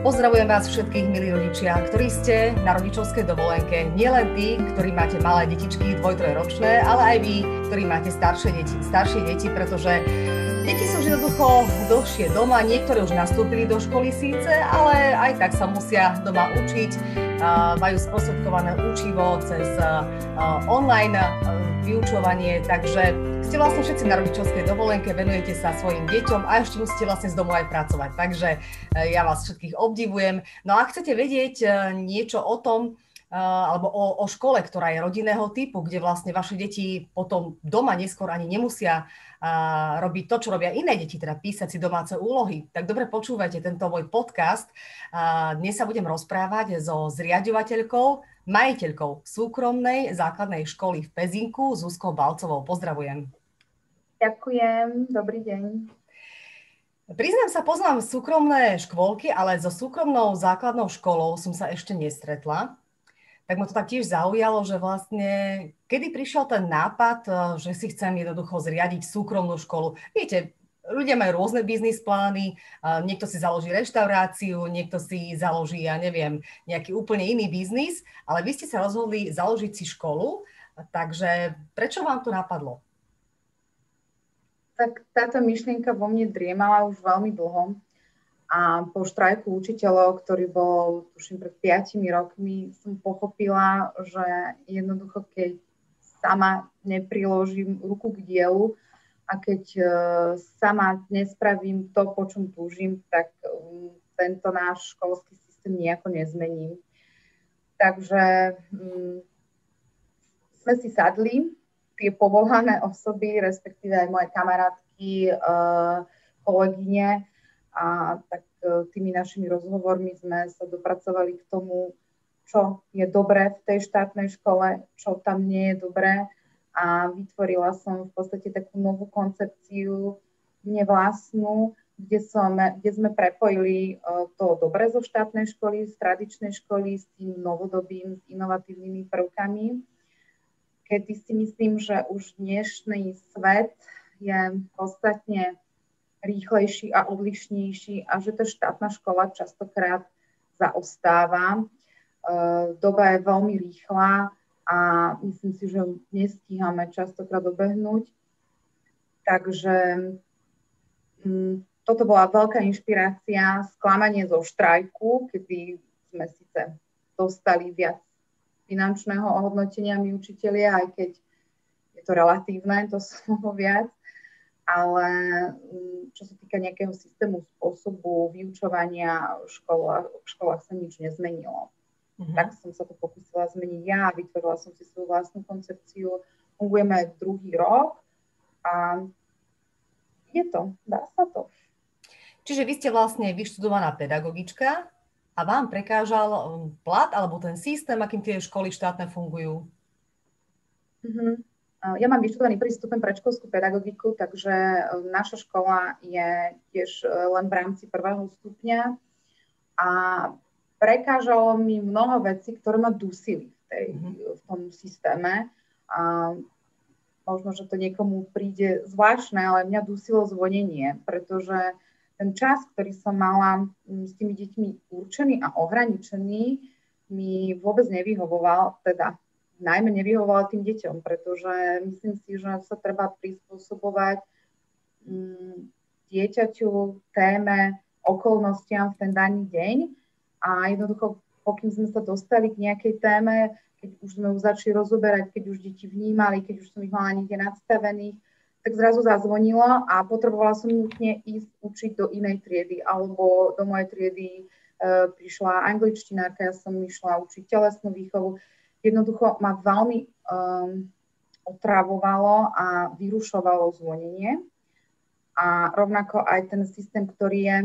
Pozdravujem vás všetkých, milí rodičia, ktorí ste na rodičovskej dovolenke. Nielen tí, ktorí máte malé detičky, dvoj, ale aj vy, ktorí máte staršie deti, staršie deti, pretože deti sú jednoducho dlhšie doma, niektoré už nastúpili do školy síce, ale aj tak sa musia doma učiť, majú sprostredkované učivo cez online vyučovanie, takže ste vlastne všetci na rodičovskej dovolenke, venujete sa svojim deťom a ešte musíte vlastne z domu aj pracovať. Takže e, ja vás všetkých obdivujem. No a chcete vedieť e, niečo o tom, e, alebo o, o škole, ktorá je rodinného typu, kde vlastne vaše deti potom doma neskôr ani nemusia robiť to, čo robia iné deti, teda písať si domáce úlohy. Tak dobre počúvajte tento môj podcast. Dnes sa budem rozprávať so zriadovateľkou, majiteľkou súkromnej základnej školy v Pezinku, Zuzkou Balcovou. Pozdravujem. Ďakujem, dobrý deň. Priznám sa, poznám súkromné škôlky, ale so súkromnou základnou školou som sa ešte nestretla. Tak ma to tak tiež zaujalo, že vlastne, kedy prišiel ten nápad, eh, že si chcem jednoducho zriadiť súkromnú školu. Viete, ľudia majú rôzne biznis plány, eh, niekto si založí reštauráciu, niekto si založí, ja neviem, nejaký úplne iný biznis, ale vy ste sa rozhodli založiť si školu, takže prečo vám to napadlo? Tak táto myšlienka vo mne driemala už veľmi dlho. A po štrajku učiteľov, ktorý bol, tuším, pred 5 rokmi, som pochopila, že jednoducho, keď sama nepriložím ruku k dielu a keď uh, sama nespravím to, po čom túžim, tak um, tento náš školský systém nejako nezmením. Takže um, sme si sadli tie povolané osoby, respektíve aj moje kamarátky, uh, kolegyne. A tak uh, tými našimi rozhovormi sme sa dopracovali k tomu, čo je dobré v tej štátnej škole, čo tam nie je dobré. A vytvorila som v podstate takú novú koncepciu mne vlastnú, kde, som, kde sme prepojili uh, to dobré zo štátnej školy, z tradičnej školy s tým novodobým, s inovatívnymi prvkami kedy si myslím, že už dnešný svet je podstatne rýchlejší a odlišnejší a že tá štátna škola častokrát zaostáva. E, doba je veľmi rýchla a myslím si, že nestíhame častokrát dobehnúť. Takže mm, toto bola veľká inšpirácia, sklamanie zo štrajku, kedy sme síce dostali viac finančného ohodnotenia my učitelia, aj keď je to relatívne, to slovo viac, ale mm, čo sa týka nejakého systému spôsobu vyučovania v školách, v školách sa nič nezmenilo. Mm-hmm. Tak som sa to pokúsila zmeniť ja, vytvorila som si svoju vlastnú koncepciu, fungujeme druhý rok a je to, dá sa to. Čiže vy ste vlastne vyštudovaná pedagogička, a vám prekážal um, plat alebo ten systém, akým tie školy štátne fungujú? Mm-hmm. Ja mám vyštudovaný prvý stupeň predškolskú pedagogiku, takže um, naša škola je tiež uh, len v rámci prvého stupňa a prekážalo mi mnoho vecí, ktoré ma dusili v, tej, mm-hmm. v tom systéme. A možno, že to niekomu príde zvláštne, ale mňa dusilo zvonenie, pretože ten čas, ktorý som mala mm, s tými deťmi určený a ohraničený, mi vôbec nevyhovoval, teda najmä nevyhovoval tým deťom, pretože myslím si, že sa treba prispôsobovať mm, dieťaťu, téme, okolnostiam v ten daný deň a jednoducho, pokým sme sa dostali k nejakej téme, keď už sme ju začali rozoberať, keď už deti vnímali, keď už som ich mala niekde nadstavených, tak zrazu zazvonilo a potrebovala som nutne ísť učiť do inej triedy alebo do mojej triedy e, prišla angličtinárka, ja som išla učiť telesnú výchovu. Jednoducho ma veľmi um, otravovalo a vyrušovalo zvonenie. A rovnako aj ten systém, ktorý je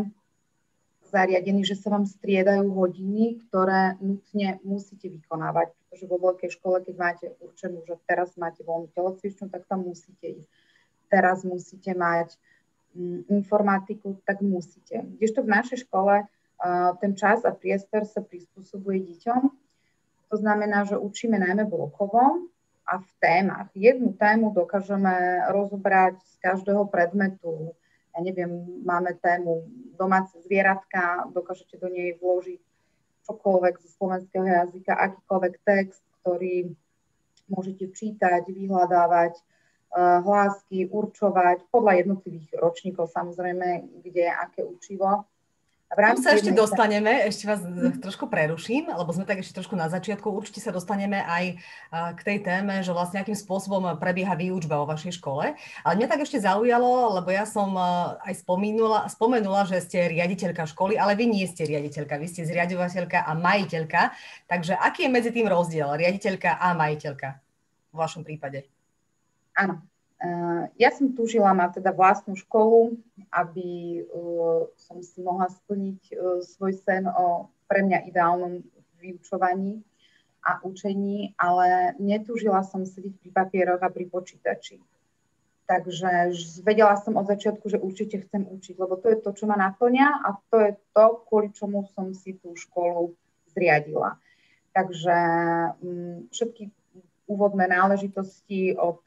zariadený, že sa vám striedajú hodiny, ktoré nutne musíte vykonávať. Pretože vo veľkej škole, keď máte určenú, že teraz máte voľnú telocvičnú, tak tam musíte ísť teraz musíte mať mm, informatiku, tak musíte. Kdežto v našej škole ten čas a priestor sa prispôsobuje deťom. To znamená, že učíme najmä blokovo a v témach. Jednu tému dokážeme rozobrať z každého predmetu ja neviem, máme tému domáce zvieratka, dokážete do nej vložiť čokoľvek zo slovenského jazyka, akýkoľvek text, ktorý môžete čítať, vyhľadávať, hlásky, určovať podľa jednotlivých ročníkov samozrejme, kde aké učivo. V rámci sa ešte dostaneme, ešte vás hm. trošku preruším, lebo sme tak ešte trošku na začiatku. Určite sa dostaneme aj k tej téme, že vlastne akým spôsobom prebieha výučba vo vašej škole. Ale mňa tak ešte zaujalo, lebo ja som aj spomenula, spomenula, že ste riaditeľka školy, ale vy nie ste riaditeľka, vy ste zriadovateľka a majiteľka. Takže aký je medzi tým rozdiel, riaditeľka a majiteľka v vašom prípade? Áno, ja som túžila mať teda vlastnú školu, aby som si mohla splniť svoj sen o pre mňa ideálnom vyučovaní a učení, ale netúžila som sedieť pri papieroch a pri počítači. Takže vedela som od začiatku, že určite chcem učiť, lebo to je to, čo ma naplňa a to je to, kvôli čomu som si tú školu zriadila. Takže mm, všetky úvodné náležitosti od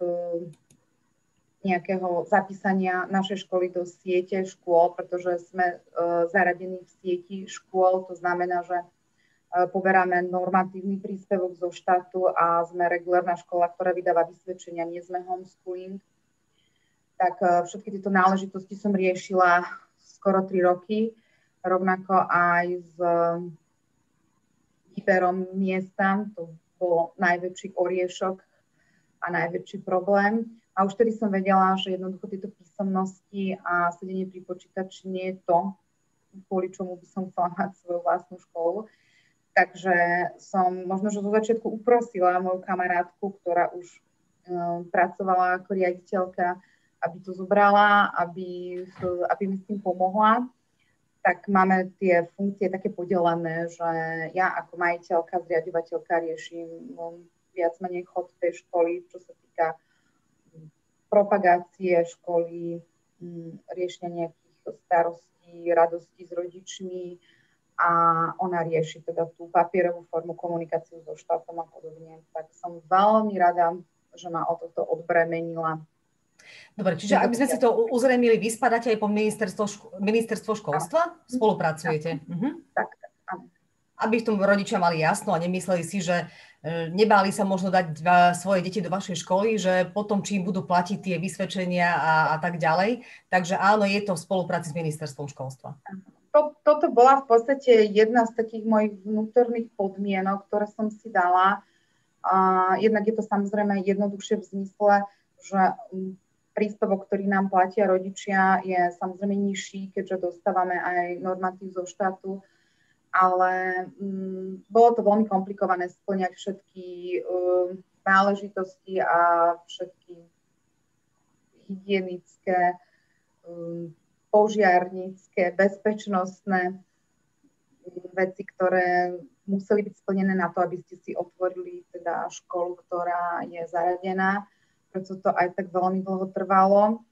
nejakého zapísania našej školy do siete škôl, pretože sme uh, zaradení v sieti škôl, to znamená, že uh, poberáme normatívny príspevok zo štátu a sme regulárna škola, ktorá vydáva vysvedčenia, nie sme homeschooling. Tak všetky tieto náležitosti som riešila skoro 3 roky, rovnako aj s výberom miesta, to bol najväčší oriešok a najväčší problém. A už tedy som vedela, že jednoducho tieto písomnosti a sedenie pri počítači nie je to, kvôli čomu by som chcela mať svoju vlastnú školu. Takže som možno, že zo začiatku uprosila moju kamarátku, ktorá už um, pracovala ako riaditeľka, aby to zobrala, aby, aby mi s tým pomohla. Tak máme tie funkcie také podelené, že ja ako majiteľka, zriadovateľka riešim um, viac menej chod tej školy, čo sa týka propagácie školy, mm, riešenia nejakých starostí, radostí s rodičmi a ona rieši teda tú papierovú formu komunikáciu so štátom a podobne. Tak som veľmi rada, že ma o toto odbremenila. Dobre, čiže aby sme si to uzrejmili, vy spadáte aj po ministerstvo, ško- ministerstvo školstva? Spolupracujete? Tak, mhm. tak. Aby v tom rodičia mali jasno a nemysleli si, že E, nebáli sa možno dať svoje deti do vašej školy, že potom, či im budú platiť tie vysvedčenia a, a tak ďalej. Takže áno, je to v spolupráci s ministerstvom školstva. To, toto bola v podstate jedna z takých mojich vnútorných podmienok, ktoré som si dala. A jednak je to samozrejme jednoduchšie v zmysle, že príspevok, ktorý nám platia rodičia, je samozrejme nižší, keďže dostávame aj normatív zo štátu ale mm, bolo to veľmi komplikované splňať všetky um, náležitosti a všetky hygienické, um, požiarnícke, bezpečnostné veci, ktoré museli byť splnené na to, aby ste si otvorili teda školu, ktorá je zaradená. Preto to aj tak veľmi dlho trvalo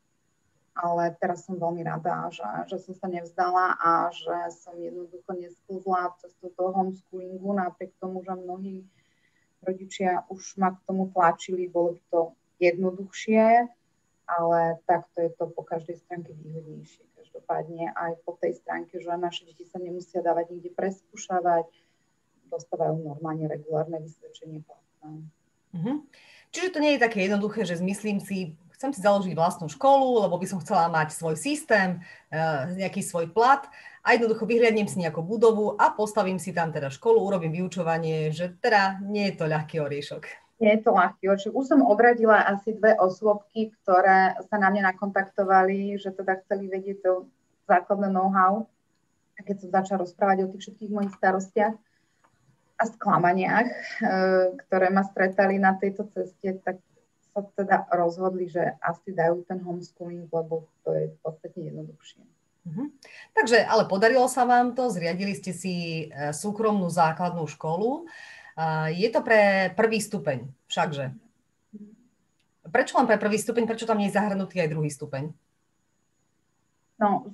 ale teraz som veľmi rada, že, že som sa nevzdala a že som jednoducho nesklzla cestou toho homeschoolingu, napriek tomu, že mnohí rodičia už ma k tomu tlačili, bolo by to jednoduchšie, ale takto je to po každej stránke výhodnejšie. Každopádne aj po tej stránke, že naše deti sa nemusia dávať nikde preskúšavať, dostávajú normálne regulárne vysvedčenie platné. Mm-hmm. Čiže to nie je také jednoduché, že zmyslím si, chcem si založiť vlastnú školu, lebo by som chcela mať svoj systém, eh, nejaký svoj plat a jednoducho vyhliadnem si nejakú budovu a postavím si tam teda školu, urobím vyučovanie, že teda nie je to ľahký oriešok. Nie je to ľahký oriešok. Už som odradila asi dve osôbky, ktoré sa na mňa nakontaktovali, že teda chceli vedieť to základné know-how. A keď som začala rozprávať o tých všetkých mojich starostiach a sklamaniach, eh, ktoré ma stretali na tejto ceste, tak sa teda rozhodli, že asi dajú ten homeschooling, lebo to je v podstate jednoduchšie. Uh-huh. Takže, ale podarilo sa vám to, zriadili ste si e, súkromnú základnú školu. Je to pre prvý stupeň, všakže. Prečo len pre prvý stupeň, prečo tam nie je zahrnutý aj druhý stupeň? No,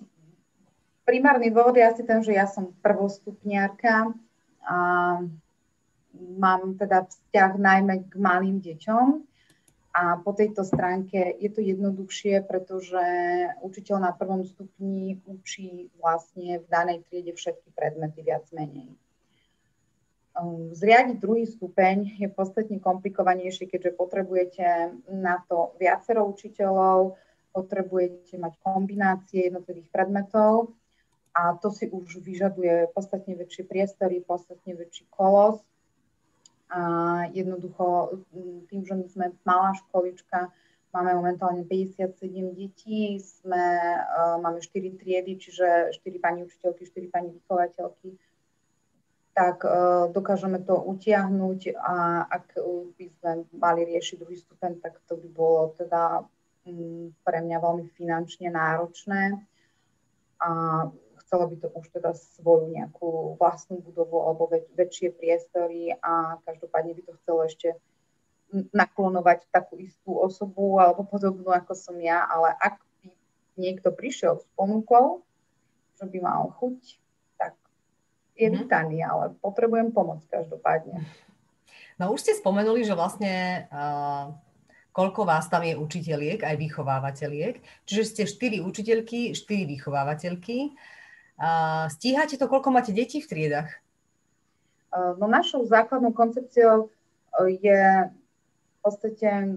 primárny dôvod je asi ten, že ja som prvostupniarka a mám teda vzťah najmä k malým deťom A po tejto stránke je to jednoduchšie, pretože učiteľ na prvom stupni učí vlastne v danej triede všetky predmety viac menej. Um, zriadiť druhý stupeň je podstatne komplikovanejšie, keďže potrebujete na to viacero učiteľov, potrebujete mať kombinácie jednotlivých predmetov a to si už vyžaduje podstatne väčšie priestory, podstatne väčší kolos. A jednoducho tým, že my sme malá školička, máme momentálne 57 detí, sme, uh, máme 4 triedy, čiže 4 pani učiteľky, 4 pani vychovateľky, tak uh, dokážeme to utiahnuť a ak by sme mali riešiť druhý stupeň, tak to by bolo teda pre mňa veľmi finančne náročné. A chcelo by to už teda svoju nejakú vlastnú budovu alebo väč- väčšie priestory a každopádne by to chcelo ešte naklonovať takú istú osobu alebo podobnú ako som ja, ale ak by niekto prišiel s ponukou, že by mal chuť, tak je mm-hmm. vítaný, ale potrebujem pomoc každopádne. No už ste spomenuli, že vlastne uh, koľko vás tam je učiteľiek, aj vychovávateľiek. Čiže ste 4 učiteľky, 4 vychovávateľky. Stíhate to, koľko máte detí v triedach? No našou základnou koncepciou je v podstate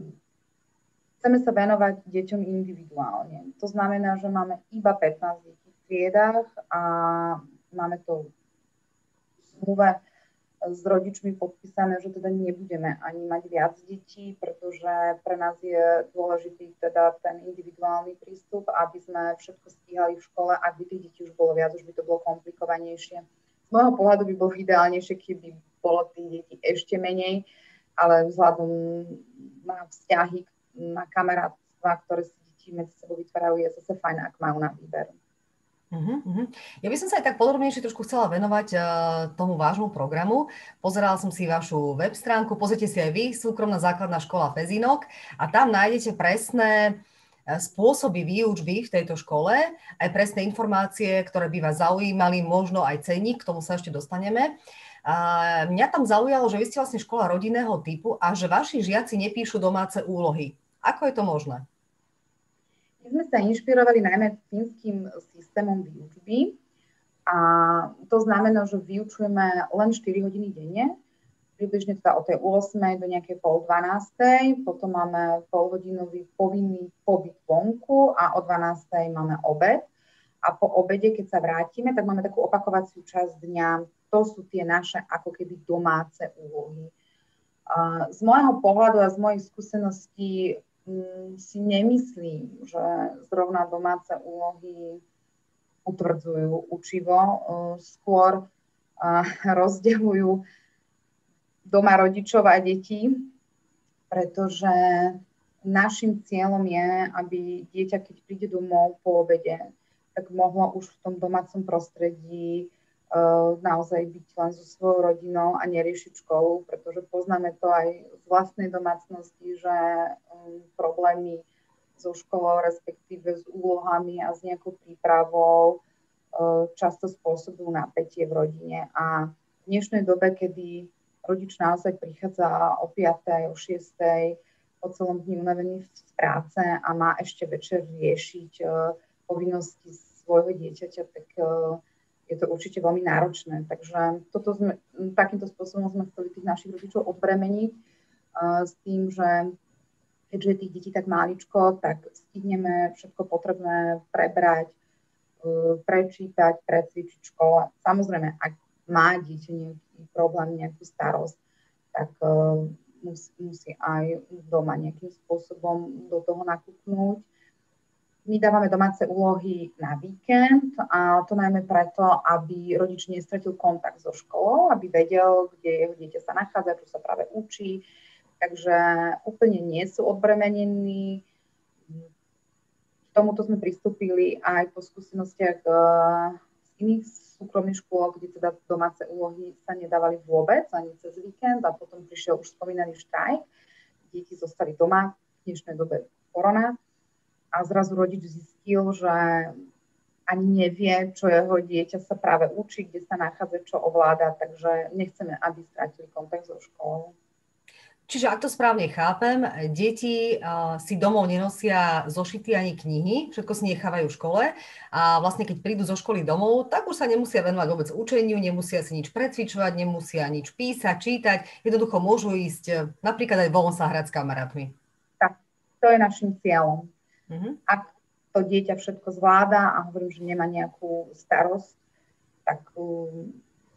chceme sa venovať deťom individuálne. To znamená, že máme iba 15 detí v triedách a máme to v s rodičmi podpísané, že teda nebudeme ani mať viac detí, pretože pre nás je dôležitý teda ten individuálny prístup, aby sme všetko stíhali v škole. Ak by tých detí už bolo viac, už by to bolo komplikovanejšie. Z môjho pohľadu by bolo ideálnejšie, keby bolo tých detí ešte menej, ale vzhľadom na vzťahy, na kamarátstva, ktoré si deti medzi sebou vytvárajú, je zase fajn, ak majú na výber. Uh-huh. Ja by som sa aj tak podrobnejšie trošku chcela venovať uh, tomu vášmu programu. Pozerala som si vašu web stránku, pozrite si aj vy, súkromná základná škola Fezinok a tam nájdete presné uh, spôsoby výučby v tejto škole, aj presné informácie, ktoré by vás zaujímali, možno aj cenník, k tomu sa ešte dostaneme. A mňa tam zaujalo, že vy ste vlastne škola rodinného typu a že vaši žiaci nepíšu domáce úlohy. Ako je to možné? My sme sa inšpirovali najmä fínskym systémom výučby a to znamená, že vyučujeme len 4 hodiny denne, približne teda od tej 8. do nejakej pol 12. Potom máme polhodinový povinný pobyt vonku a o 12. máme obed. A po obede, keď sa vrátime, tak máme takú opakovaciu časť dňa. To sú tie naše ako keby domáce úlohy. Z môjho pohľadu a z mojich skúseností si nemyslím, že zrovna domáce úlohy utvrdzujú učivo, skôr rozdeľujú doma rodičov a detí, pretože našim cieľom je, aby dieťa, keď príde domov po obede, tak mohlo už v tom domácom prostredí naozaj byť len so svojou rodinou a neriešiť školu, pretože poznáme to aj z vlastnej domácnosti, že um, problémy so školou, respektíve s úlohami a s nejakou prípravou uh, často spôsobujú napätie v rodine. A v dnešnej dobe, kedy rodič naozaj prichádza o 5. o 6. po celom dni unavený z práce a má ešte večer riešiť uh, povinnosti svojho dieťaťa, tak je to určite veľmi náročné. Takže toto sme, takýmto spôsobom sme chceli tých našich rodičov odbremeniť s tým, že keďže je tých detí tak máličko, tak stihneme všetko potrebné prebrať, e, prečítať, precvičiť v škole. Samozrejme, ak má dieťa nejaký problém, nejakú starosť, tak e, musí, musí aj doma nejakým spôsobom do toho nakúknúť. My dávame domáce úlohy na víkend a to najmä preto, aby rodič nestratil kontakt so školou, aby vedel, kde jeho dieťa sa nachádza, čo sa práve učí, takže úplne nie sú odbremenení. K tomuto sme pristúpili aj po skúsenostiach eh, z iných súkromných škôl, kde teda domáce úlohy sa nedávali vôbec, ani cez víkend a potom prišiel už spomínaný štrajk. Deti zostali doma, v dnešnej dobe korona a zrazu rodič zistil, že ani nevie, čo jeho dieťa sa práve učí, kde sa nachádza, čo ovláda, takže nechceme, aby stratili kontakt so školou. Čiže ak to správne chápem, deti si domov nenosia zošity ani knihy, všetko si nechávajú v škole a vlastne keď prídu zo školy domov, tak už sa nemusia venovať vôbec učeniu, nemusia si nič precvičovať, nemusia nič písať, čítať, jednoducho môžu ísť e, napríklad aj von sa hrať s kamarátmi. Tak, to je našim cieľom. Uh-huh. Ak to dieťa všetko zvláda a hovorím, že nemá nejakú starosť, tak um,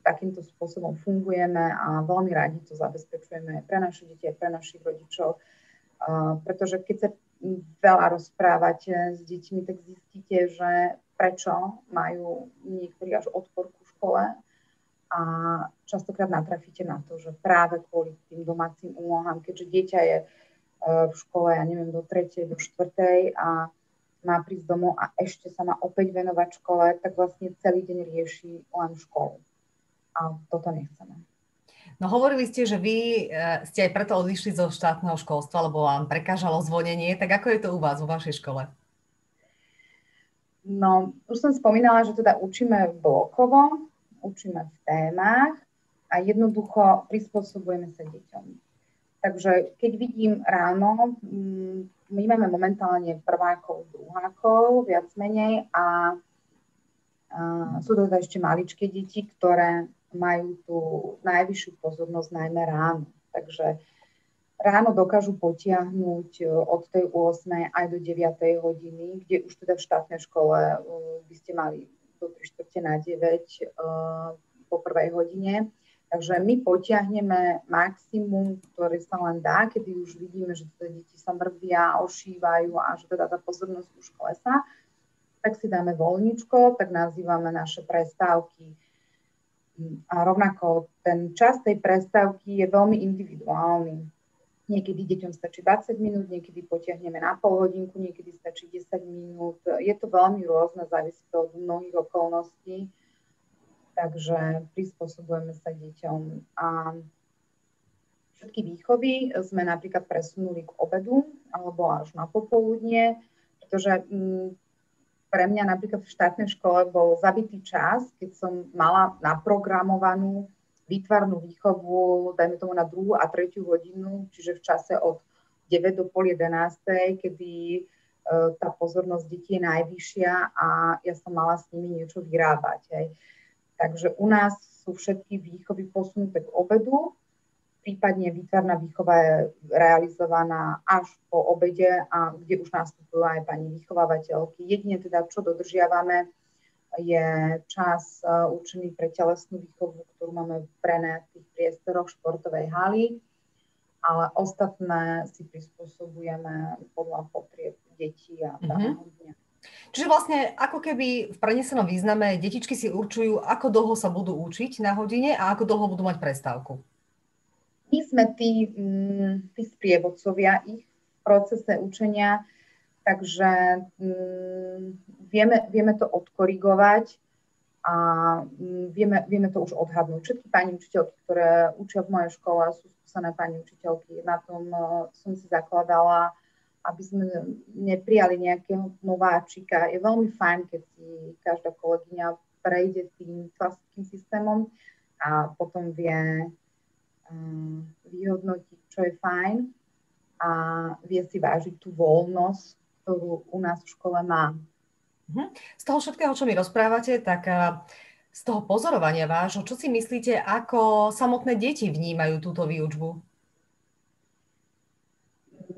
takýmto spôsobom fungujeme a veľmi radi to zabezpečujeme pre naše deti a pre našich rodičov. Pretože keď sa veľa rozprávate s deťmi, tak zistíte, že prečo majú niektorí až odpor ku škole a častokrát natrafíte na to, že práve kvôli tým domácim úlohám, keďže dieťa je e, v škole, ja neviem, do tretej, do štvrtej a má prísť domov a ešte sa má opäť venovať škole, tak vlastne celý deň rieši len školu a toto nechceme. No hovorili ste, že vy e, ste aj preto odišli zo štátneho školstva, lebo vám prekážalo zvonenie. Tak ako je to u vás, vo vašej škole? No, už som spomínala, že teda učíme blokovo, učíme v témach a jednoducho prispôsobujeme sa deťom. Takže keď vidím ráno, mm, my máme momentálne prvákov, druhákov, viac menej a, sú to teda ešte maličké deti, ktoré majú tú najvyššiu pozornosť najmä ráno. Takže ráno dokážu potiahnuť e, od tej 8. aj do 9. hodiny, kde už teda v štátnej škole e, by ste mali do 3 čtvrte na 9 e, po prvej hodine. Takže my potiahneme maximum, ktoré sa len dá, kedy už vidíme, že teda deti sa mrvia, ošívajú a že teda tá pozornosť už klesá, tak si dáme voľničko, tak nazývame naše prestávky a rovnako ten čas tej prestávky je veľmi individuálny. Niekedy deťom stačí 20 minút, niekedy potiahneme na pol hodinku, niekedy stačí 10 minút. Je to veľmi rôzne, závisí to od mnohých okolností. Takže prispôsobujeme sa deťom. A všetky výchovy sme napríklad presunuli k obedu alebo až na popoludnie, pretože mm, pre mňa napríklad v štátnej škole bol zabitý čas, keď som mala naprogramovanú výtvarnú výchovu, dajme tomu na druhú a tretiu hodinu, čiže v čase od 9 do pol 11, kedy e, tá pozornosť detí je najvyššia a ja som mala s nimi niečo vyrábať. Hej. Takže u nás sú všetky výchovy posunuté k obedu, prípadne výtvarná výchova je realizovaná až po obede a kde už nastupujú aj pani vychovávateľky. Jedine teda, čo dodržiavame, je čas e, určený pre telesnú výchovu, ktorú máme v prenajatých priestoroch športovej haly, ale ostatné si prispôsobujeme podľa potrieb detí a mhm. daného dňa. Čiže vlastne ako keby v prenesenom význame detičky si určujú, ako dlho sa budú učiť na hodine a ako dlho budú mať prestávku my sme tí, mm, tí sprievodcovia ich v procese učenia, takže mm, vieme, vieme to odkorigovať a mm, vieme, vieme to už odhadnúť. Všetky pani učiteľky, ktoré učia v mojej škole, sú skúsené pani učiteľky. Na tom e, som si zakladala, aby sme neprijali nejakého nováčika. Je veľmi fajn, keď si každá kolegyňa prejde tým klasickým systémom a potom vie vyhodnotiť, čo je fajn a vie si vážiť tú voľnosť, ktorú u nás v škole má. Mhm. Z toho všetkého, čo mi rozprávate, tak z toho pozorovania vášho, čo si myslíte, ako samotné deti vnímajú túto výučbu?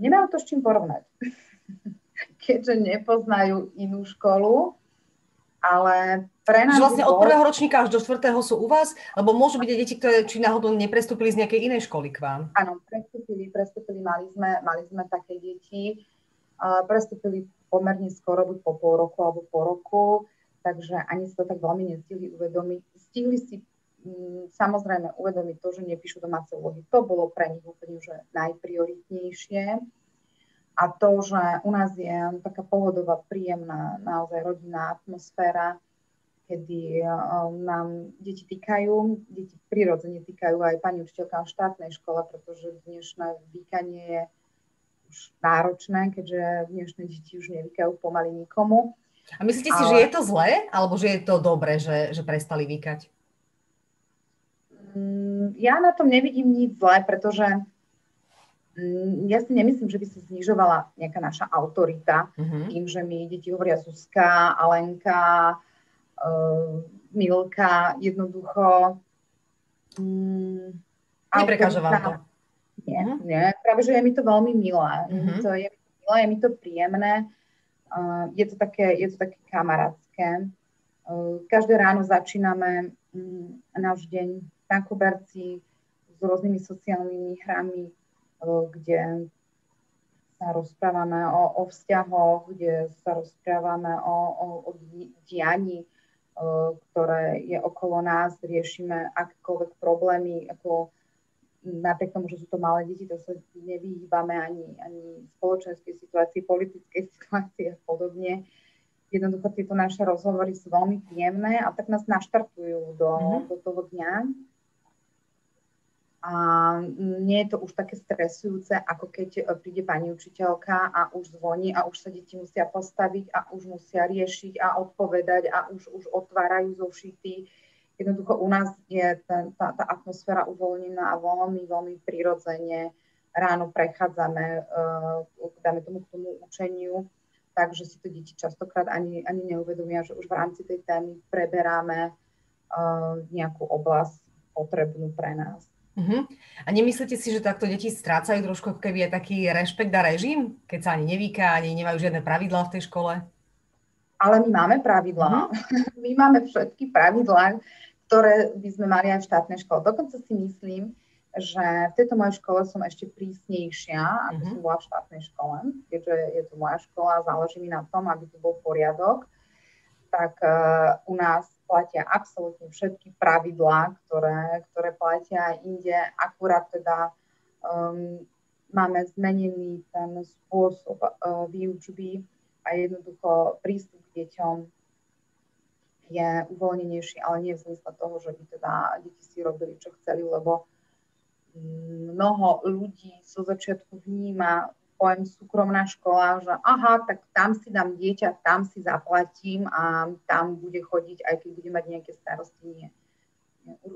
Nemajú to s čím porovnať. Keďže nepoznajú inú školu, ale pre nás... vlastne od prvého ročníka až do štvrtého sú u vás? Lebo môžu byť aj deti, ktoré či náhodou neprestúpili z nejakej inej školy k vám? Áno, prestúpili, prestúpili, mali sme, mali sme také deti. Uh, prestúpili pomerne skoro, buď po pol roku alebo po roku, takže ani sa to tak veľmi nestihli uvedomiť. Stihli si samozrejme uvedomiť to, že nepíšu domáce úlohy. To bolo pre nich úplne už najprioritnejšie a to, že u nás je taká pohodová, príjemná, naozaj rodinná atmosféra, kedy um, nám deti týkajú, deti prirodzene týkajú aj pani učiteľka v štátnej škole, pretože dnešné vykanie je už náročné, keďže dnešné deti už nevykajú pomaly nikomu. A myslíte si, Ale... že je to zlé, alebo že je to dobré, že, že prestali vykať? Mm, ja na tom nevidím nič zlé, pretože Mm, ja si nemyslím, že by sa znižovala nejaká naša autorita uh-huh. tým, že mi deti hovoria Zuzka, Alenka, uh, Milka, jednoducho. Um, Neprekáže vám to? Nie, uh-huh. nie, práve, že je mi to veľmi milé. Uh-huh. To je, milé, je mi to príjemné. Uh, je, to také, je to také kamarátske. Uh, každé ráno začíname um, náš deň na koberci s rôznymi sociálnymi hrami, kde sa rozprávame o, o vzťahoch, kde sa rozprávame o, o, o dianí, ktoré je okolo nás, riešime akékoľvek problémy, ako napriek tomu, že sú to malé deti, to sa nevyhýbame ani, ani spoločenskej situácii, politickej situácii a podobne. Jednoducho tieto naše rozhovory sú veľmi príjemné a tak nás naštartujú do, mm-hmm. do toho dňa a nie je to už také stresujúce, ako keď e, príde pani učiteľka a už zvoní a už sa deti musia postaviť a už musia riešiť a odpovedať a už, už otvárajú zošity. Jednoducho u nás je ten, tá, tá atmosféra uvoľnená a veľmi, veľmi prirodzene ráno prechádzame, uh, dáme tomu k tomu učeniu, takže si to deti častokrát ani, ani neuvedomia, že už v rámci tej témy preberáme uh, nejakú oblasť potrebnú pre nás. Uh-huh. A nemyslíte si, že takto deti strácajú trošku keby je taký rešpekt a režim, keď sa ani nevíka, ani nemajú žiadne pravidlá v tej škole? Ale my máme pravidlá. Uh-huh. My máme všetky pravidlá, ktoré by sme mali aj v štátnej škole. Dokonca si myslím, že v tejto mojej škole som ešte prísnejšia, ako uh-huh. som bola v štátnej škole, keďže je to moja škola záleží mi na tom, aby tu bol poriadok. Tak uh, u nás platia absolútne všetky pravidlá, ktoré, ktoré platia inde. Akurát teda um, máme zmenený ten spôsob uh, výučby a jednoducho prístup k deťom je uvoľnenejší, ale nie v zmysle toho, že by teda deti si robili, čo chceli, lebo mm, mnoho ľudí zo začiatku vníma pojem súkromná škola, že aha, tak tam si dám dieťa, tam si zaplatím a tam bude chodiť, aj keď bude mať nejaké starosti. Nie.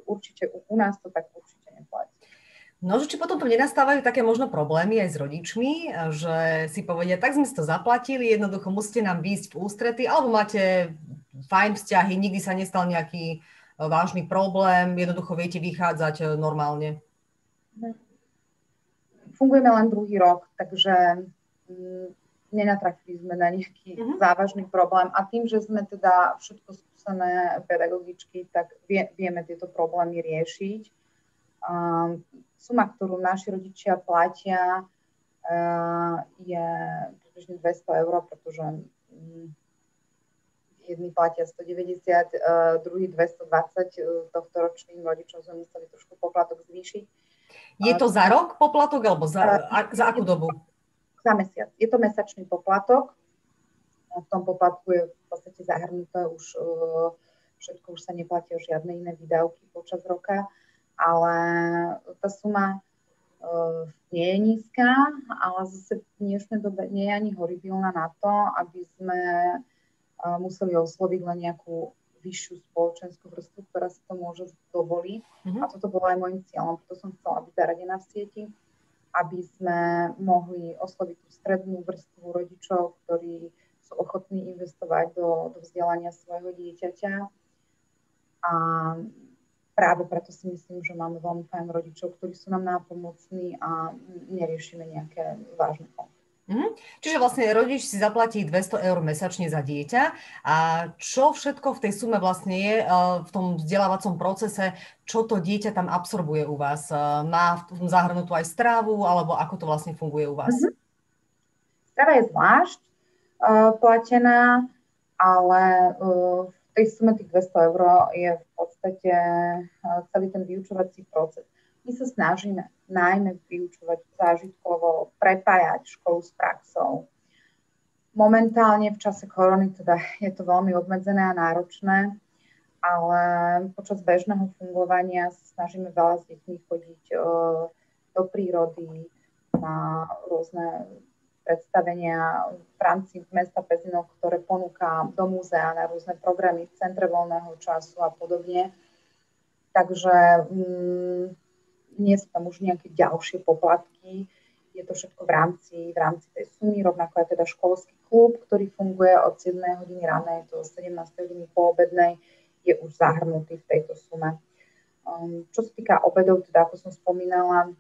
Určite u, nás to tak určite neplatí. No, že či potom to nenastávajú také možno problémy aj s rodičmi, že si povedia, tak sme si to zaplatili, jednoducho musíte nám výjsť v ústrety, alebo máte fajn vzťahy, nikdy sa nestal nejaký e, vážny problém, jednoducho viete vychádzať e, normálne. Mhm fungujeme len druhý rok, takže mm, nenatrafili sme na nejaký uh-huh. závažný problém a tým, že sme teda všetko skúsené pedagogičky, tak vie, vieme tieto problémy riešiť. Um, suma, ktorú naši rodičia platia, uh, je približne 200 eur, pretože um, jedni platia 190, uh, druhý 220, uh, tohto ročným rodičom sme museli trošku poplatok zvýšiť je to za rok poplatok alebo za, a, za akú dobu? Za mesiac. Je to mesačný poplatok. V tom poplatku je v podstate zahrnuté už e, všetko, už sa neplatia žiadne iné výdavky počas roka, ale tá suma uh, nie je nízka, ale zase v dnešnej dobe nie je ani horibilná na to, aby sme uh, museli osloviť len nejakú vyššiu spoločenskú vrstvu, ktorá si to môže dovoliť. Mm-hmm. A toto bolo aj môjim cieľom, preto som chcela byť zaradená v sieti, aby sme mohli osloviť tú strednú vrstvu rodičov, ktorí sú ochotní investovať do, do vzdelania svojho dieťaťa. A práve preto si myslím, že máme veľmi fajn rodičov, ktorí sú nám nápomocní a neriešime nejaké vážne konflikty. Mhm. Čiže vlastne rodič si zaplatí 200 eur mesačne za dieťa a čo všetko v tej sume vlastne je eh, v tom vzdelávacom procese, čo to dieťa tam absorbuje u vás? Eh, má v tom zahrnutú aj strávu alebo ako to vlastne funguje u vás? Mhm. Strava je zvlášť uh, platená, ale uh, v tej sume tých 200 eur je v podstate uh, celý ten vyučovací proces. My sa snažíme najmä vyučovať zážitkovo, prepájať školu s praxou. Momentálne v čase korony teda je to veľmi obmedzené a náročné, ale počas bežného fungovania sa snažíme veľa s deťmi chodiť do prírody, na rôzne predstavenia v rámci mesta Pezinov, ktoré ponúka do múzea na rôzne programy v centre voľného času a podobne. Takže mm, nie sú tam už nejaké ďalšie poplatky. je to všetko v rámci, v rámci tej sumy, rovnako aj teda školský klub, ktorý funguje od 7 hodiny ránej do 17 hodiny po obednej, je už zahrnutý v tejto sume. Um, čo sa týka obedov, teda ako som spomínala,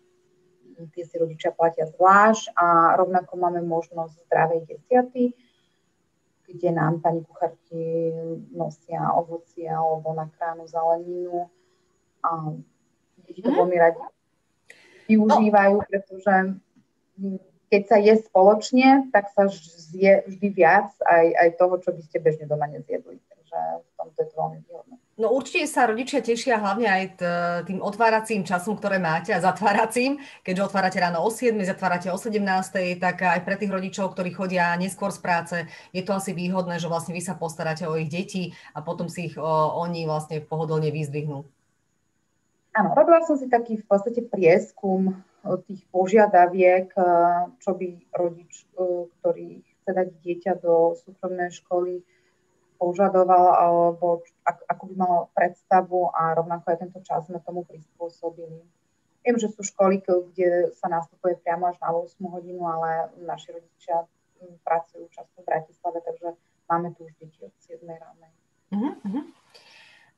tie si rodičia platia zvlášť a rovnako máme možnosť zdravej desiaty, kde nám pani kuchárky nosia ovocie alebo nakránu zeleninu. A deti to veľmi radi využívajú, pretože keď sa je spoločne, tak sa zje vždy viac aj, aj toho, čo by ste bežne doma nezjedli. Takže v tomto je to veľmi výhodné. No určite sa rodičia tešia hlavne aj tým otváracím časom, ktoré máte a zatváracím. Keďže otvárate ráno o 7, zatvárate o 17, tak aj pre tých rodičov, ktorí chodia neskôr z práce, je to asi výhodné, že vlastne vy sa postaráte o ich deti a potom si ich o, oni vlastne pohodlne vyzdvihnú. Áno, robila som si taký v podstate prieskum tých požiadaviek, čo by rodič, ktorý chce dať dieťa do súkromnej školy, požadoval alebo ako by mal predstavu a rovnako aj tento čas sme tomu prispôsobili. Viem, že sú školy, kde sa nastupuje priamo až na 8 hodinu, ale naši rodičia hm, pracujú často v Bratislave, takže máme tu už deti od 7 ráno. Uh-huh.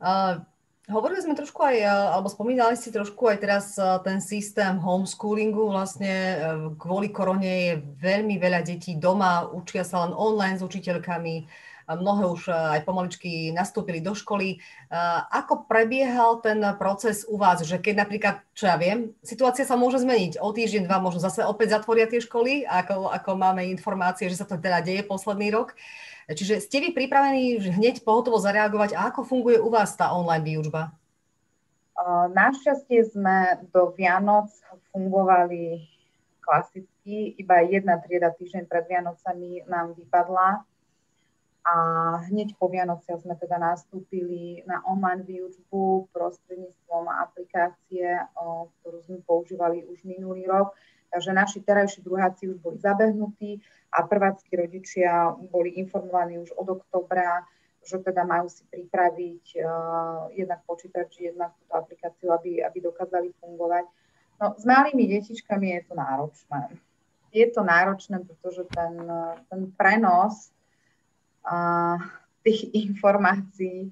Uh, hovorili sme trošku aj, alebo spomínali ste trošku aj teraz ten systém homeschoolingu. Vlastne kvôli korone je veľmi veľa detí doma, učia sa len online s učiteľkami mnohé už e, aj pomaličky nastúpili do školy. E, ako prebiehal ten proces u vás, že keď napríklad, čo ja viem, situácia sa môže zmeniť, o týždeň, dva možno zase opäť zatvoria tie školy, ako, ako máme informácie, že sa to teda deje posledný rok. Čiže ste vy pripravení hneď pohotovo zareagovať a ako funguje u vás tá online výučba? Našťastie sme do Vianoc fungovali klasicky, iba jedna trieda týždeň pred Vianocami nám vypadla a hneď po Vianociach sme teda nastúpili na online výučbu prostredníctvom aplikácie, ktorú sme používali už minulý rok. Takže naši terajší druháci už boli zabehnutí a prvácky rodičia boli informovaní už od oktobra, že teda majú si pripraviť jednak počítač, jednak túto aplikáciu, aby, aby dokázali fungovať. No, s malými detičkami je to náročné. Je to náročné, pretože ten, ten prenos tých informácií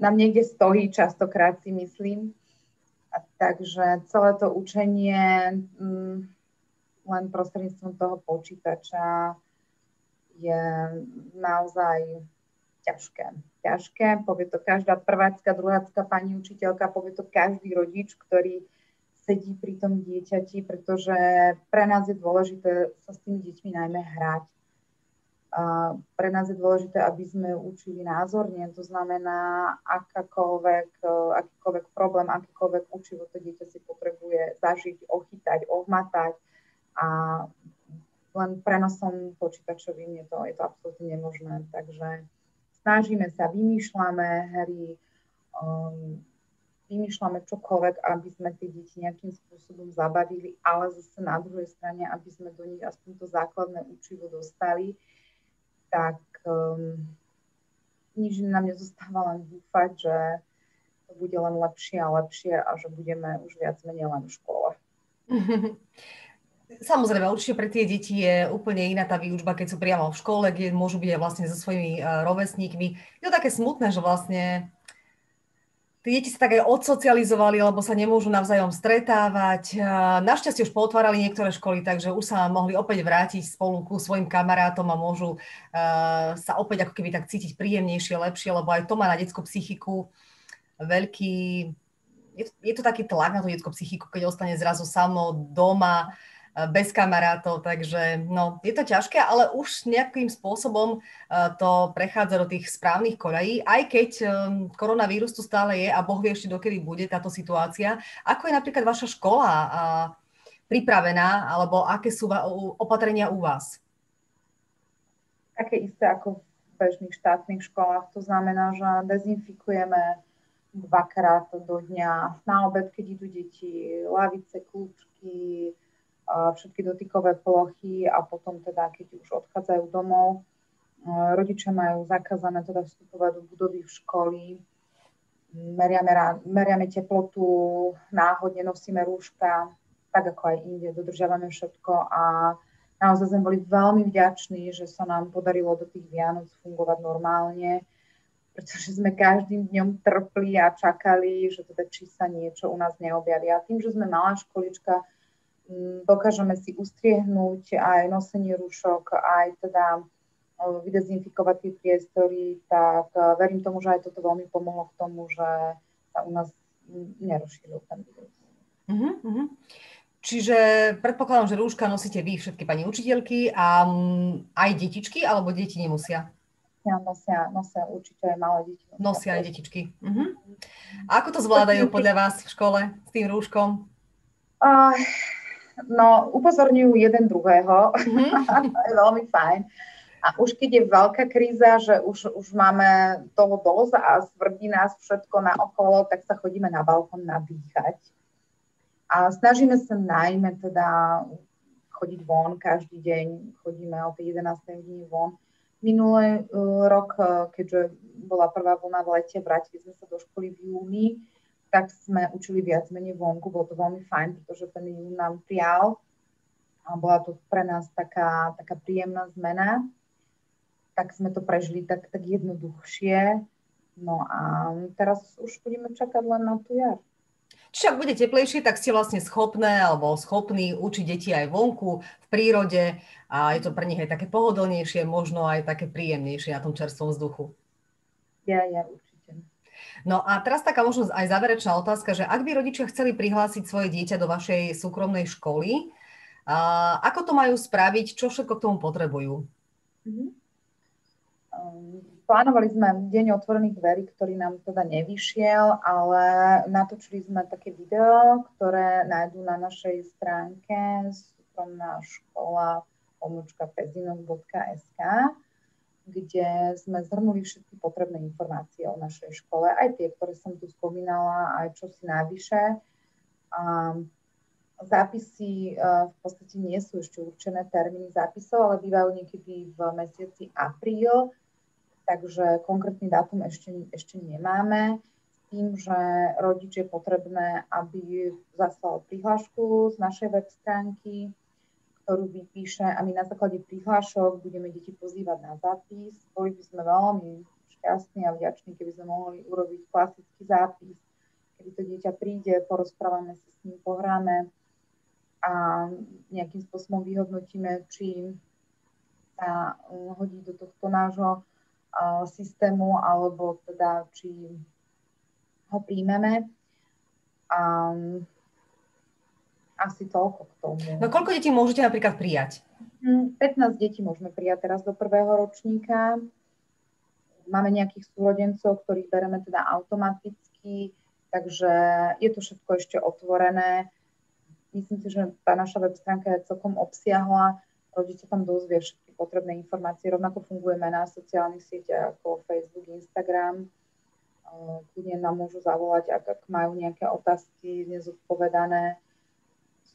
nám niekde stojí častokrát si myslím. A takže celé to učenie m, mm, len prostredníctvom toho počítača je naozaj ťažké. Ťažké, povie to každá prvácka, druhácka pani učiteľka, povie to každý rodič, ktorý sedí pri tom dieťati, pretože pre nás je dôležité sa s tými deťmi najmä hrať pre nás je dôležité, aby sme učili názorne, to znamená, akákoľvek, e, akýkoľvek problém, akýkoľvek učivo to dieťa si potrebuje zažiť, ochytať, ohmatať a len prenosom počítačovým je to, je to absolútne nemožné. Takže snažíme sa, vymýšľame hry, um, vymýšľame čokoľvek, aby sme tie deti nejakým spôsobom zabavili, ale zase na druhej strane, aby sme do nich aspoň to základné učivo dostali tak um, nič nám nezostáva len dúfať, že to bude len lepšie a lepšie a že budeme už viac menej len v škole. Samozrejme, určite pre tie deti je úplne iná tá výučba, keď sú priamo v škole, kde môžu byť vlastne so svojimi uh, rovesníkmi. Je to také smutné, že vlastne deti sa tak aj odsocializovali, lebo sa nemôžu navzájom stretávať. Našťastie už potvárali niektoré školy, takže už sa mohli opäť vrátiť spolu ku svojim kamarátom a môžu sa opäť ako keby tak cítiť príjemnejšie, lepšie, lebo aj to má na detskú psychiku veľký... Je to, je to taký tlak na tú detskú psychiku, keď ostane zrazu samo doma, bez kamarátov, takže no, je to ťažké, ale už nejakým spôsobom to prechádza do tých správnych koľají, aj keď koronavírus tu stále je a Boh vie ešte dokedy bude táto situácia. Ako je napríklad vaša škola pripravená, alebo aké sú opatrenia u vás? Také isté ako v bežných štátnych školách. To znamená, že dezinfikujeme dvakrát do dňa. Na obed, keď idú deti, lavice, kľúčky, všetky dotykové plochy a potom teda, keď už odchádzajú domov, rodičia majú zakázané teda vstupovať do budovy v školy, meriame, meriame teplotu, náhodne nosíme rúška, tak ako aj inde, dodržiavame všetko a naozaj sme boli veľmi vďační, že sa nám podarilo do tých Vianoc fungovať normálne, pretože sme každým dňom trpli a čakali, že teda či sa niečo u nás neobjaví. A tým, že sme malá školička, dokážeme si ustriehnúť aj nosenie rúšok, aj teda vydezinfikovať tie priestory, tak verím tomu, že aj toto veľmi pomohlo k tomu, že sa u nás nerozšíril ten vírus. Uh-huh, uh-huh. Čiže predpokladám, že rúška nosíte vy, všetky pani učiteľky a aj detičky, alebo deti nemusia? Ja, nosia, nosia určite aj malé deti. Nosia, nosia aj detičky. Uh-huh. A ako to zvládajú podľa vás v škole s tým rúškom? Uh, no, upozorňujú jeden druhého. To je veľmi fajn. A už keď je veľká kríza, že už, už máme toho dosť a svrdí nás všetko na okolo, tak sa chodíme na balkón nadýchať a snažíme sa najmä teda chodiť von každý deň, chodíme o tej 11. hodine von. Minulý uh, rok, uh, keďže bola prvá vlna v lete, vrátili sme sa do školy v júni, tak sme učili viac menej vonku, bolo to veľmi fajn, pretože ten jún nám prial a bola to pre nás taká, taká príjemná zmena, tak sme to prežili tak, tak jednoduchšie. No a teraz už budeme čakať len na tú jar. Čiže ak bude teplejšie, tak ste vlastne schopné alebo schopní učiť deti aj vonku, v prírode a je to pre nich aj také pohodlnejšie, možno aj také príjemnejšie na tom čerstvom vzduchu. Ja, ja určite. No a teraz taká možnosť aj záverečná otázka, že ak by rodičia chceli prihlásiť svoje dieťa do vašej súkromnej školy, a ako to majú spraviť, čo všetko k tomu potrebujú? Mm-hmm. Plánovali sme deň otvorených dverí, ktorý nám teda nevyšiel, ale natočili sme také video, ktoré nájdú na našej stránke súkromná škola pomôčka pezinok.sk, kde sme zhrnuli všetky potrebné informácie o našej škole, aj tie, ktoré som tu spomínala, aj čo si navyše. Zápisy e, v podstate nie sú ešte určené termíny zápisov, ale bývajú niekedy v mesiaci apríl, takže konkrétny dátum ešte, ešte nemáme. Tým, že rodič je potrebné, aby zaslal prihlášku z našej web stránky, ktorú vypíše a my na základe prihlášok budeme deti pozývať na zápis. Boli by sme veľmi šťastní a vďační, keby sme mohli urobiť klasický zápis, kedy to dieťa príde, porozprávame sa s ním, pohráme a nejakým spôsobom vyhodnotíme, či sa hodí do tohto nášho systému, alebo teda či ho príjmeme. A asi toľko k tomu. No koľko detí môžete napríklad prijať? 15 hm, detí môžeme prijať teraz do prvého ročníka. Máme nejakých súrodencov, ktorých bereme teda automaticky, takže je to všetko ešte otvorené. Myslím si, že tá naša web stránka je celkom obsiahla. Rodič sa tam dozvie všetky potrebné informácie. Rovnako fungujeme na sociálnych sieťach ako Facebook, Instagram. Kľudne nám môžu zavolať, ak, ak majú nejaké otázky nezodpovedané.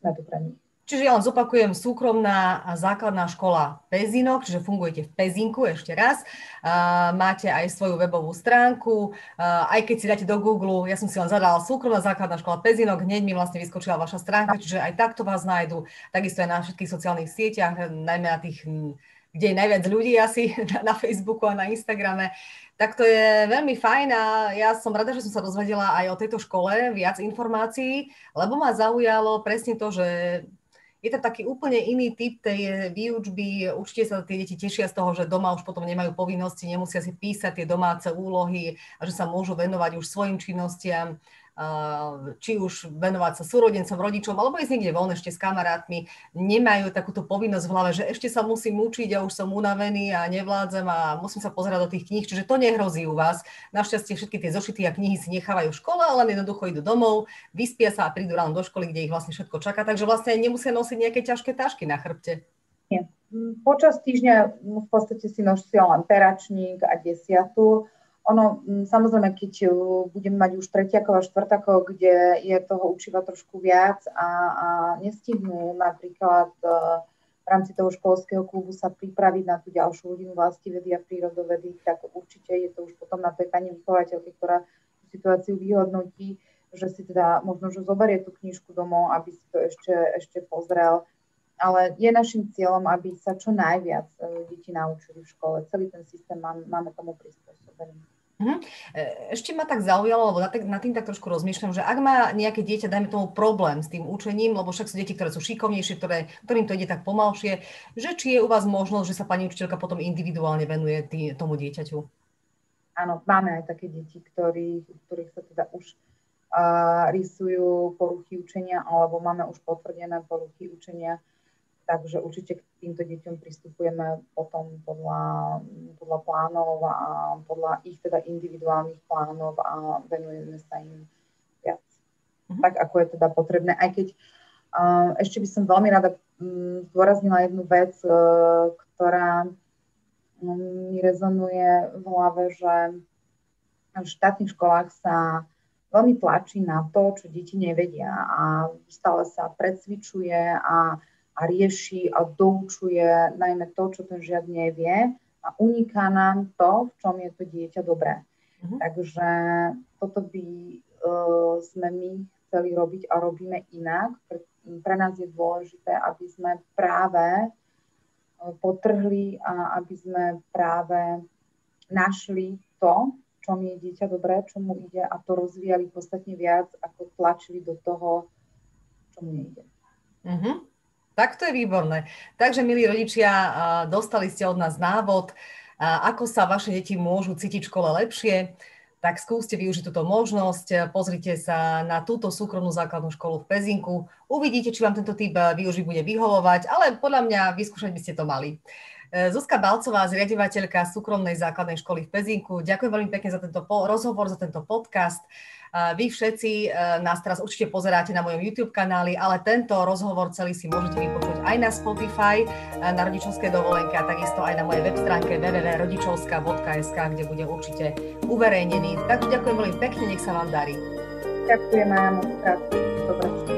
Sme tu pre nich. Čiže ja len zopakujem, súkromná základná škola Pezinok, čiže fungujete v Pezinku ešte raz. Uh, máte aj svoju webovú stránku, uh, aj keď si dáte do Google, ja som si len zadala súkromná základná škola Pezinok, hneď mi vlastne vyskočila vaša stránka, čiže aj takto vás nájdu, takisto aj na všetkých sociálnych sieťach, najmä na tých kde je najviac ľudí asi na, Facebooku a na Instagrame. Tak to je veľmi fajn a ja som rada, že som sa dozvedela aj o tejto škole viac informácií, lebo ma zaujalo presne to, že je to taký úplne iný typ tej výučby. Určite sa tie deti tešia z toho, že doma už potom nemajú povinnosti, nemusia si písať tie domáce úlohy a že sa môžu venovať už svojim činnostiam či už venovať sa súrodencom, rodičom, alebo ísť niekde von ešte s kamarátmi, nemajú takúto povinnosť v hlave, že ešte sa musím učiť a už som unavený a nevládzem a musím sa pozerať do tých kníh, čiže to nehrozí u vás. Našťastie všetky tie zošity a knihy si nechávajú v škole, ale jednoducho idú domov, vyspia sa a prídu ráno do školy, kde ich vlastne všetko čaká, takže vlastne nemusia nosiť nejaké ťažké tašky na chrbte. Nie. Počas týždňa v podstate si nosia len peračník a desiatu ono, samozrejme, keď uh, budeme mať už tretiakov a štvrtakov, kde je toho učiva trošku viac a, a nestihnú napríklad uh, v rámci toho školského klubu sa pripraviť na tú ďalšiu hodinu vedy a prírodovedy, tak určite je to už potom na tej pani vychovateľke, ktorá tú situáciu vyhodnotí, že si teda možno, že zoberie tú knižku domov, aby si to ešte, ešte pozrel. Ale je našim cieľom, aby sa čo najviac e, deti naučili v škole. Celý ten systém máme, máme tomu prispôsobený. Mhm. E, ešte ma tak zaujalo, lebo na tým tak trošku rozmýšľam, že ak má nejaké dieťa, dajme tomu problém s tým učením, lebo však sú deti, ktoré sú šikovnejšie, ktoré, ktorým to ide tak pomalšie, že či je u vás možnosť, že sa pani učiteľka potom individuálne venuje tý, tomu dieťaťu? Áno, máme aj také deti, ktorí, ktorých sa teda už uh, rysujú poruchy učenia, alebo máme už potvrdené poruchy učenia Takže určite k týmto deťom pristupujeme potom podľa, podľa plánov a podľa ich teda individuálnych plánov a venujeme sa im viac. Uh-huh. Tak, ako je teda potrebné. Aj keď uh, ešte by som veľmi rada um, zdôraznila jednu vec, uh, ktorá um, mi rezonuje v hlave, že v štátnych školách sa veľmi tlačí na to, čo deti nevedia a stále sa predsvičuje a a rieši a doučuje najmä to, čo ten žiak nevie a uniká nám to, v čom je to dieťa dobré. Uh-huh. Takže toto by uh, sme my chceli robiť a robíme inak. Pre, pre nás je dôležité, aby sme práve uh, potrhli a aby sme práve našli to, čom je dieťa dobré, čo mu ide a to rozvíjali podstatne viac, ako tlačili do toho, čo mu nejde. Uh-huh. Tak to je výborné. Takže, milí rodičia, dostali ste od nás návod, ako sa vaše deti môžu cítiť v škole lepšie, tak skúste využiť túto možnosť, pozrite sa na túto súkromnú základnú školu v Pezinku, uvidíte, či vám tento typ využiť bude vyhovovať, ale podľa mňa vyskúšať by ste to mali. E, Zuzka Balcová, zriadovateľka súkromnej základnej školy v Pezinku. Ďakujem veľmi pekne za tento rozhovor, za tento podcast. Vy všetci e, nás teraz určite pozeráte na mojom YouTube kanáli, ale tento rozhovor celý si môžete vypočuť aj na Spotify, e, na rodičovské dovolenke a takisto aj na mojej web stránke www.rodičovska.sk, kde bude určite uverejnený. Takže ďakujem veľmi pekne, nech sa vám darí. Ďakujem aj. Dobre.